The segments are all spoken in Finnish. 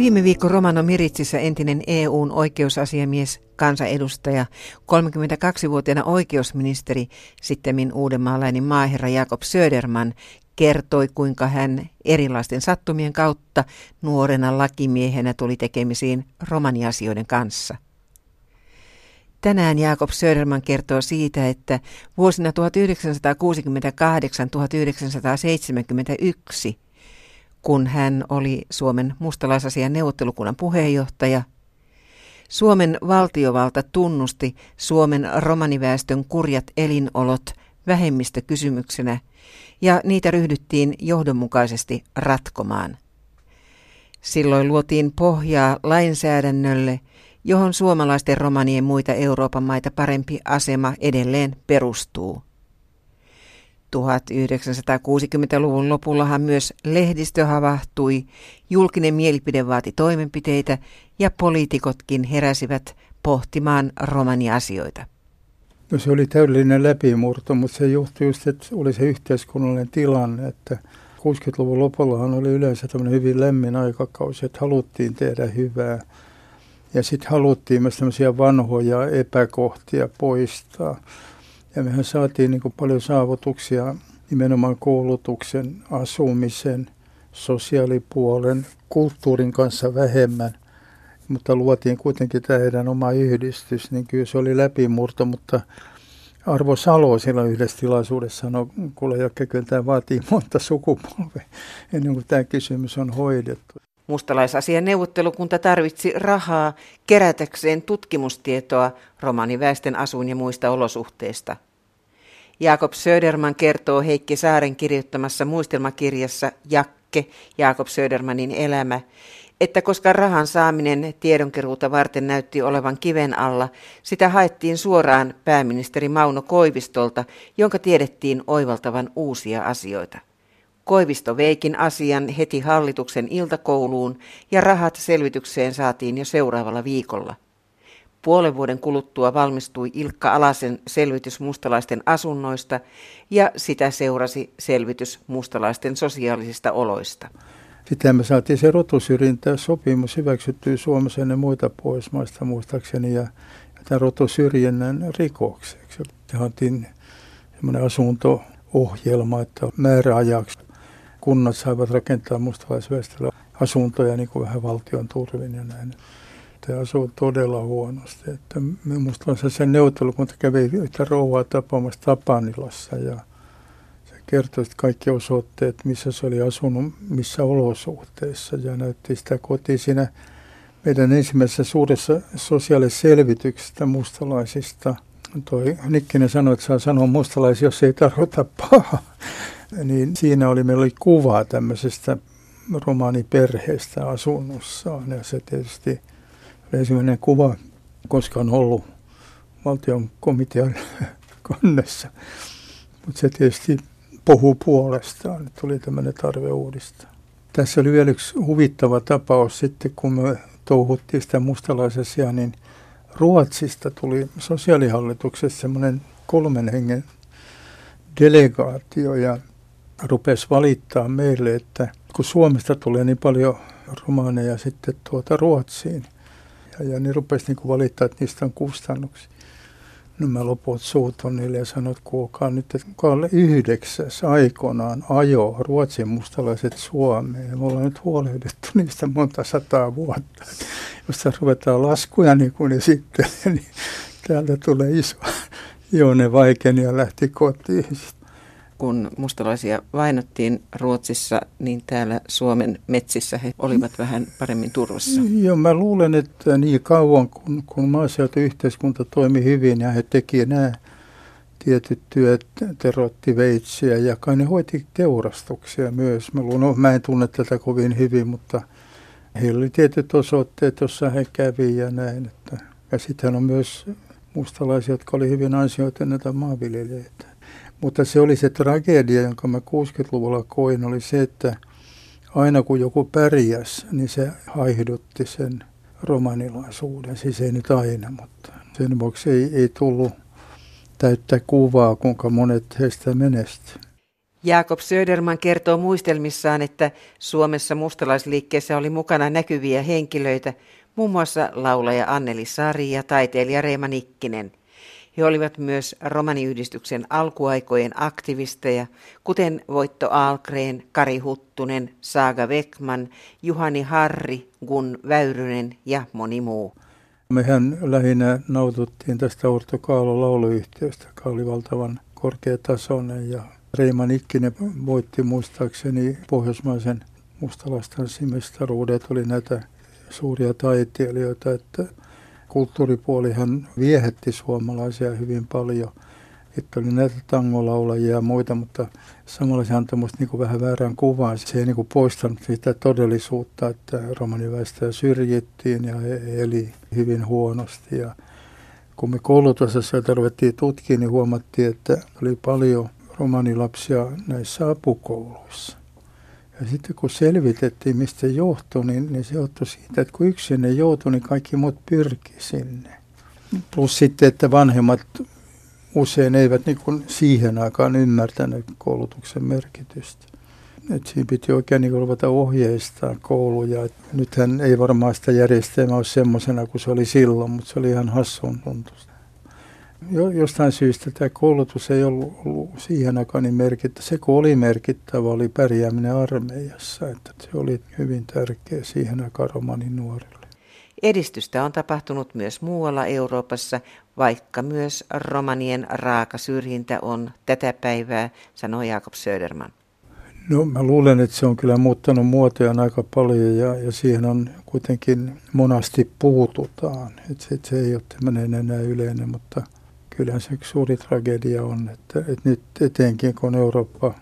Viime viikko Romano Miritsissä entinen EUn oikeusasiamies, kansanedustaja, 32-vuotiaana oikeusministeri, sittemmin uudenmaalainen maaherra Jakob Söderman kertoi, kuinka hän erilaisten sattumien kautta nuorena lakimiehenä tuli tekemisiin romaniasioiden kanssa. Tänään Jakob Söderman kertoo siitä, että vuosina 1968-1971 kun hän oli Suomen mustalaisasian neuvottelukunnan puheenjohtaja. Suomen valtiovalta tunnusti Suomen romaniväestön kurjat elinolot vähemmistökysymyksenä ja niitä ryhdyttiin johdonmukaisesti ratkomaan. Silloin luotiin pohjaa lainsäädännölle, johon suomalaisten romanien muita Euroopan maita parempi asema edelleen perustuu. 1960-luvun lopullahan myös lehdistö havahtui, julkinen mielipide vaati toimenpiteitä ja poliitikotkin heräsivät pohtimaan romaniasioita. No se oli täydellinen läpimurto, mutta se johtui just, että oli se yhteiskunnallinen tilanne, että 60-luvun lopullahan oli yleensä tämmöinen hyvin lämmin aikakausi, että haluttiin tehdä hyvää. Ja sitten haluttiin myös tämmöisiä vanhoja epäkohtia poistaa. Ja mehän saatiin niin paljon saavutuksia nimenomaan koulutuksen, asumisen, sosiaalipuolen, kulttuurin kanssa vähemmän. Mutta luotiin kuitenkin tämä heidän oma yhdistys, niin kyllä se oli läpimurto, mutta Arvo Salo silloin yhdessä tilaisuudessa sanoi, kuule Jokke, kyllä tämä vaatii monta sukupolvea ennen kuin tämä kysymys on hoidettu. Mustalaisasian neuvottelukunta tarvitsi rahaa kerätäkseen tutkimustietoa romaniväestön asuin ja muista olosuhteista. Jakob Söderman kertoo Heikki Saaren kirjoittamassa muistelmakirjassa Jakke, Jakob Södermanin elämä, että koska rahan saaminen tiedonkeruuta varten näytti olevan kiven alla, sitä haettiin suoraan pääministeri Mauno Koivistolta, jonka tiedettiin oivaltavan uusia asioita. Koivisto veikin asian heti hallituksen iltakouluun ja rahat selvitykseen saatiin jo seuraavalla viikolla. Puolen vuoden kuluttua valmistui Ilkka Alasen selvitys mustalaisten asunnoista ja sitä seurasi selvitys mustalaisten sosiaalisista oloista. Sitten me saatiin se rotusyrjintä sopimus hyväksyttyä Suomessa ennen muita Pohjoismaista muistaakseni ja, ja tämän rotusyrjinnän rikokseksi. Tehtiin semmoinen asunto-ohjelma, että määräajaksi kunnat saivat rakentaa mustalaisväestöllä asuntoja niin kuin vähän valtion turvin ja näin. Tämä asuu todella huonosti. Että se neuvottelukunta kävi yhtä rouvaa tapaamassa Tapanilassa ja se kertoi kaikki osoitteet, missä se oli asunut, missä olosuhteissa ja näytti sitä kotiin siinä meidän ensimmäisessä suuressa sosiaalisessa selvityksessä mustalaisista. Toi Nikkinen sanoi, että saa sanoa mustalaisia, jos ei tarkoita pahaa niin siinä oli, meillä oli kuva tämmöisestä romaaniperheestä asunnossaan ja se tietysti ensimmäinen kuva koskaan ollut valtion komitean kannessa. Mutta se tietysti puhuu puolestaan, että tuli tämmöinen tarve uudistaa. Tässä oli vielä yksi huvittava tapaus sitten, kun me touhuttiin sitä mustalaisessa, niin Ruotsista tuli sosiaalihallituksessa semmoinen kolmen hengen delegaatio ja rupesi valittaa meille, että kun Suomesta tulee niin paljon romaaneja sitten tuota Ruotsiin, ja, ja niin rupesi niin valittaa, että niistä on kustannuksia. No mä loput suuton niille ja sanoin, että kuulkaa nyt, että kuka yhdeksäs aikoinaan ajo ruotsin mustalaiset Suomeen. Me ollaan nyt huolehdittu niistä monta sataa vuotta. Jos ruvetaan laskuja niin kuin ne sitten, niin täältä tulee iso. Joo, ne vaikeni ja lähti kotiin kun mustalaisia vainottiin Ruotsissa, niin täällä Suomen metsissä he olivat vähän paremmin turvassa. Joo, mä luulen, että niin kauan kun, kun maaseutuyhteiskunta toimi hyvin ja he teki nämä tietyt työt, terotti veitsiä ja kai ne hoiti teurastuksia myös. Mä, luulen, no, mä en tunne tätä kovin hyvin, mutta heillä oli tietyt osoitteet, joissa he kävi ja näin. Että, ja sitten on myös mustalaisia, jotka oli hyvin ansioituneita maanviljelijöitä. Mutta se oli se tragedia, jonka mä 60-luvulla koin, oli se, että aina kun joku pärjäs, niin se haihdutti sen romanilaisuuden. Siis ei nyt aina, mutta sen vuoksi ei, ei tullut täyttä kuvaa, kuinka monet heistä menesti. Jakob Söderman kertoo muistelmissaan, että Suomessa mustalaisliikkeessä oli mukana näkyviä henkilöitä, muun muassa laulaja Anneli Sari ja taiteilija Reema Nikkinen. He olivat myös romaniyhdistyksen alkuaikojen aktivisteja, kuten Voitto Alkreen, Kari Huttunen, Saaga Vekman, Juhani Harri, Gun Väyrynen ja moni muu. Mehän lähinnä naututtiin tästä Orto Kaalo lauluyhtiöstä, joka oli valtavan korkeatasoinen ja Reima Nikkinen voitti muistaakseni pohjoismaisen mustalaistanssimestaruudet, oli näitä suuria taiteilijoita, että kulttuuripuolihan viehätti suomalaisia hyvin paljon. Että oli näitä tangolaulajia ja muita, mutta samalla se antoi musta niin vähän väärän kuvan. Se ei niin poistanut sitä todellisuutta, että romaniväestöä syrjittiin ja eli hyvin huonosti. Ja kun me koulutusasioita ruvettiin tutkimaan, niin huomattiin, että oli paljon romanilapsia näissä apukouluissa. Ja sitten kun selvitettiin, mistä se johtui, niin, niin se johtui siitä, että kun yksi sinne joutui, niin kaikki muut pyrki sinne. Plus sitten, että vanhemmat usein eivät niin kuin siihen aikaan ymmärtäneet koulutuksen merkitystä. Et siinä piti oikein niin ruveta ohjeistaa kouluja. Et nythän ei varmaan sitä järjestelmää ole semmoisena kuin se oli silloin, mutta se oli ihan hassun tuntusta jostain syystä tämä koulutus ei ollut, ollut siihen aikaan niin merkittävä. Se kun oli merkittävä, oli pärjääminen armeijassa. Että se oli hyvin tärkeä siihen aikaan romanin nuorille. Edistystä on tapahtunut myös muualla Euroopassa, vaikka myös romanien raaka syrjintä on tätä päivää, sanoi Jakob Söderman. No mä luulen, että se on kyllä muuttanut muotoja aika paljon ja, ja siihen on kuitenkin monasti puututaan. Että se, että se ei ole tämmöinen enää yleinen, mutta – kyllähän se suuri tragedia on, että, että nyt etenkin kun Eurooppa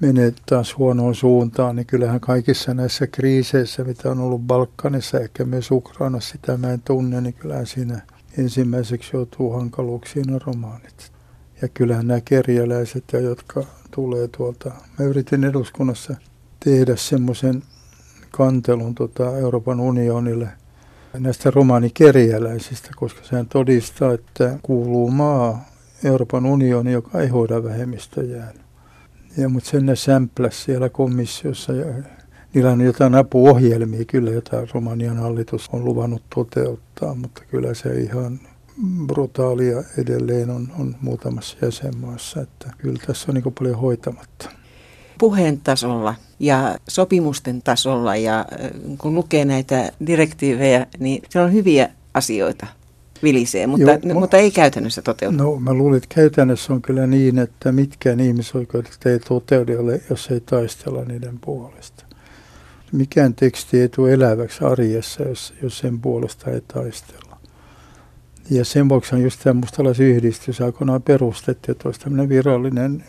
menee taas huonoon suuntaan, niin kyllähän kaikissa näissä kriiseissä, mitä on ollut Balkanissa, ehkä myös Ukrainassa, sitä mä en tunne, niin kyllähän siinä ensimmäiseksi joutuu hankaluuksiin romaanit. Ja kyllähän nämä kerjäläiset, jotka tulee tuolta, mä yritin eduskunnassa tehdä semmoisen kantelun tota Euroopan unionille – näistä romanikerjäläisistä, koska sehän todistaa, että kuuluu maa Euroopan unioni, joka ei hoida vähemmistöjään. Ja, mutta sen ne sämpläs siellä komissiossa ja niillä on jotain apuohjelmia kyllä, jota Romanian hallitus on luvannut toteuttaa, mutta kyllä se ihan brutaalia edelleen on, on muutamassa jäsenmaassa, että kyllä tässä on niin paljon hoitamatta puheen tasolla ja sopimusten tasolla ja kun lukee näitä direktiivejä, niin siellä on hyviä asioita vilisee, mutta, Joo, mutta ei käytännössä toteudu. No mä luulen, että käytännössä on kyllä niin, että mitkään ihmisoikeudet ei toteudu, jos ei taistella niiden puolesta. Mikään teksti ei tule eläväksi arjessa, jos, jos sen puolesta ei taistella. Ja sen vuoksi on just tämä mustalaisyhdistys aikoinaan perustettu, että olisi tämmöinen virallinen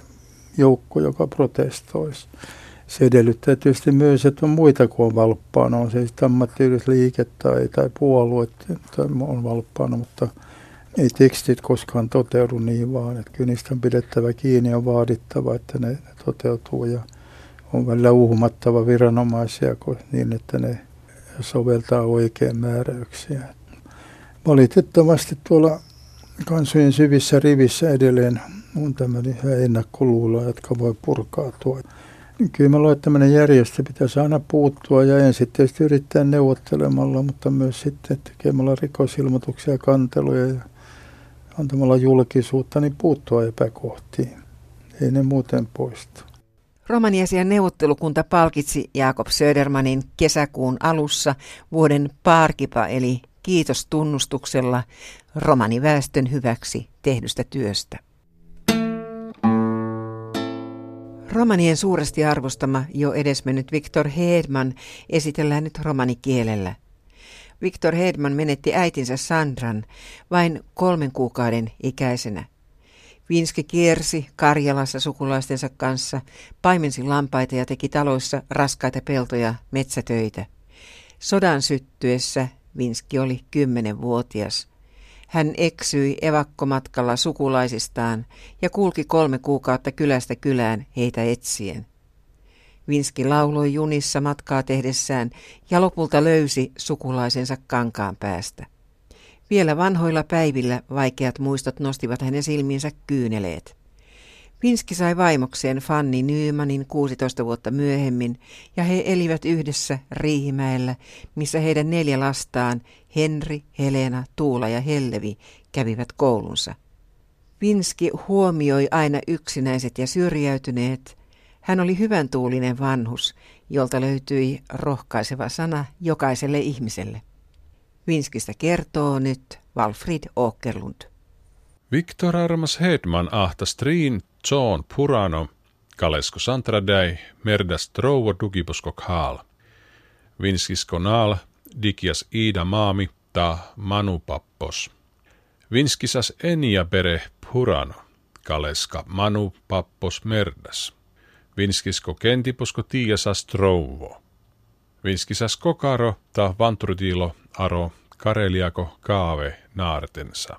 joukko, joka protestoisi. Se edellyttää tietysti myös, että on muita kuin on valppaana. On se sitten ammattiyhdysliike tai, tai puolue tai on valppaana, mutta ei tekstit koskaan toteudu niin vaan. Että kyllä niistä on pidettävä kiinni ja vaadittava, että ne, ne toteutuu ja on välillä uhmattava viranomaisia niin, että ne soveltaa oikein määräyksiä. Valitettavasti tuolla kansojen syvissä rivissä edelleen on tämmöinen ennakkoluulo, jotka voi purkautua. Kyllä mä luulen, että tämmöinen järjestö pitäisi aina puuttua ja ensin tietysti yrittää neuvottelemalla, mutta myös sitten tekemällä rikosilmoituksia, kanteluja ja antamalla julkisuutta, niin puuttua epäkohtiin. Ei ne muuten poistu. Romaniasian neuvottelukunta palkitsi Jakob Södermanin kesäkuun alussa vuoden Parkipa eli kiitostunnustuksella romaniväestön hyväksi tehdystä työstä. Romanien suuresti arvostama jo edesmennyt Viktor Hedman esitellään nyt romanikielellä. Viktor Hedman menetti äitinsä Sandran vain kolmen kuukauden ikäisenä. Vinski kiersi Karjalassa sukulaistensa kanssa, paimensi lampaita ja teki taloissa raskaita peltoja, metsätöitä. Sodan syttyessä Vinski oli kymmenenvuotias. Hän eksyi evakkomatkalla sukulaisistaan ja kulki kolme kuukautta kylästä kylään heitä etsien. Vinski lauloi junissa matkaa tehdessään ja lopulta löysi sukulaisensa kankaan päästä. Vielä vanhoilla päivillä vaikeat muistot nostivat hänen silmiinsä kyyneleet. Vinski sai vaimokseen Fanni Nymanin 16 vuotta myöhemmin ja he elivät yhdessä Riihimäellä, missä heidän neljä lastaan, Henri, Helena, Tuula ja Hellevi, kävivät koulunsa. Vinski huomioi aina yksinäiset ja syrjäytyneet. Hän oli hyvän tuulinen vanhus, jolta löytyi rohkaiseva sana jokaiselle ihmiselle. Vinskistä kertoo nyt Walfrid Åkerlund. Viktor Armas Hedman ahta strin John Purano, kalesko santradai, merdas trouvo dugiposko kaal. Vinskisko naal, dikias Ida maami, ta Manu pappos. Vinskisas enia pere Purano, kaleska Manu pappos merdas. Vinskisko kentiposko tiiasas trouvo. Vinskisas kokaro ta vantrutilo aro kareliako kaave naartensa.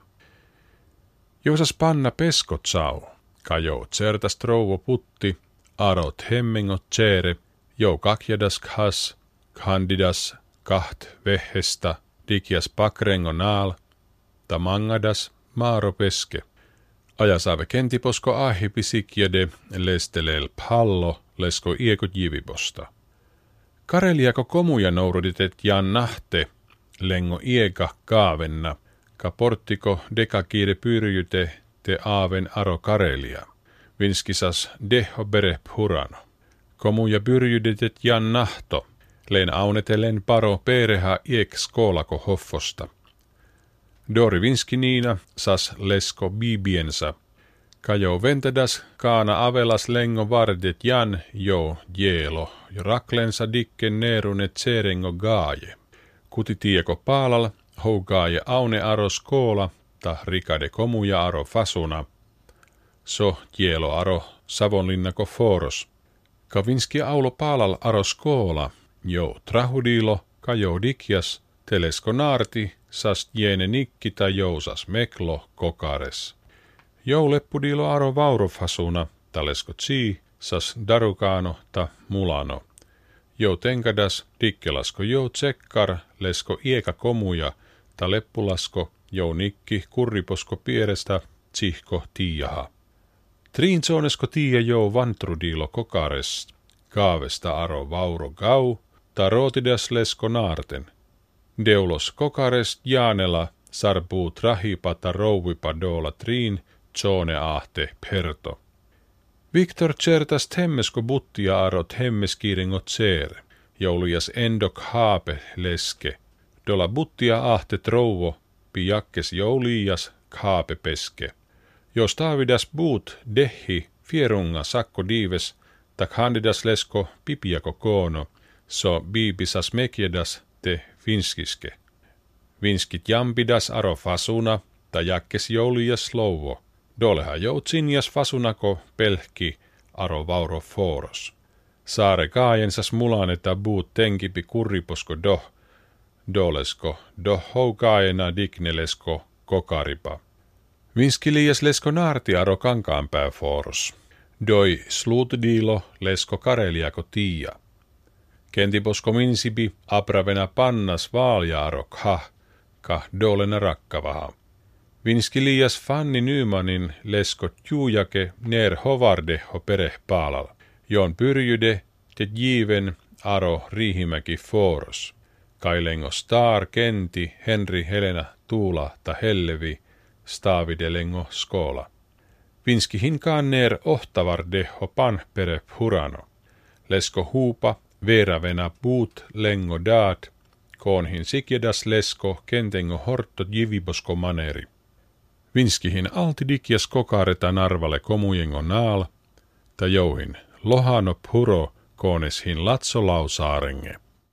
Jousas panna peskot sau, kajo certas trouvo putti, arot hemmingot tsere, jo kakjadas khas, kandidas kaht vehesta, dikias pakrengo naal, tamangadas maaro peske. Ajasaave kentiposko ahi pisikjede. Lestelel pallo, lesko ieko jiviposta. Kareliako komuja nouruditet jan nahte, lengo ieka kaavenna, ka porttiko dekakiire pyrjyte te aaven aro Karelia. Vinskisas deho bere hurano. Komu ja pyrjydetet jan nahto, len aunetelen paro pereha iek skolako hoffosta. Dori vinski niina sas lesko bibiensa. Kajo ventedas kaana avelas lengo vardet jan jo jeelo, jo raklensa dikken neerunet serengo gaaje. Kutitieko paalal hougaaje aune aro skoola, ta rikade komuja aro fasuna, so kielo aro Savonlinnako foros. Kavinski aulo paalal aro skoola, jo trahudilo, kajo dikjas, telesko naarti, sas jene nikki ta jousas meklo kokares. Jo leppudilo aro vaurofasuna, talesko tsi, sas darukano ta mulano. Jo tenkadas, dikkelasko jo tsekkar, lesko ieka komuja, ta leppulasko, jounikki, kurriposko pierestä, tsihko tiijaha. Triinsonesko tiia jo vantrudilo kokares, kaavesta aro vauro gau, ta rootidas lesko naarten. Deulos kokares jaanela, sarpuu trahipata rouvipa doola triin, zone ahte perto. Victor certas temmesko buttia arot hemmeskiiringot seere, joulujas endok haape leske, dola buttia ahte trouvo, piakkes joulias kaape peske. Jos taavidas buut dehi fierunga sakko diives, tak handidas lesko pipiako koono, so biibisas mekjedas te finskiske. Vinskit jampidas aro fasuna, ta jakkes joulias louvo. Doleha joutsinjas fasunako pelkki aro vauro foros. Saare kaajensas mulaneta buut tenkipi kurriposko doh, dolesko, do houkaena dignelesko kokaripa. Vinskilias lesko naarti aro kankaanpää foros. Doi slutdilo lesko kareliako tiia. Kentiposko minsipi apravena pannas vaaljaaro kha, kah dolena rakkavaha. Vinskilias Fanni Nymanin lesko tjuujake ner hovardeho perehpaalal, jon pyrjyde te jiven aro riihimäki foros. Kailengo star kenti Henri Helena Tuula ta Hellevi stavidelengo skola. Vinski hinkaan ner pan pere hurano. Lesko huupa veravena puut lengo daat, koonhin sikjedas lesko kentengo horto jivibosko maneri. Vinskihin altidikjas kokareta narvale komujengo naal, ta jouhin lohano puro kooneshin latsolausaarenge.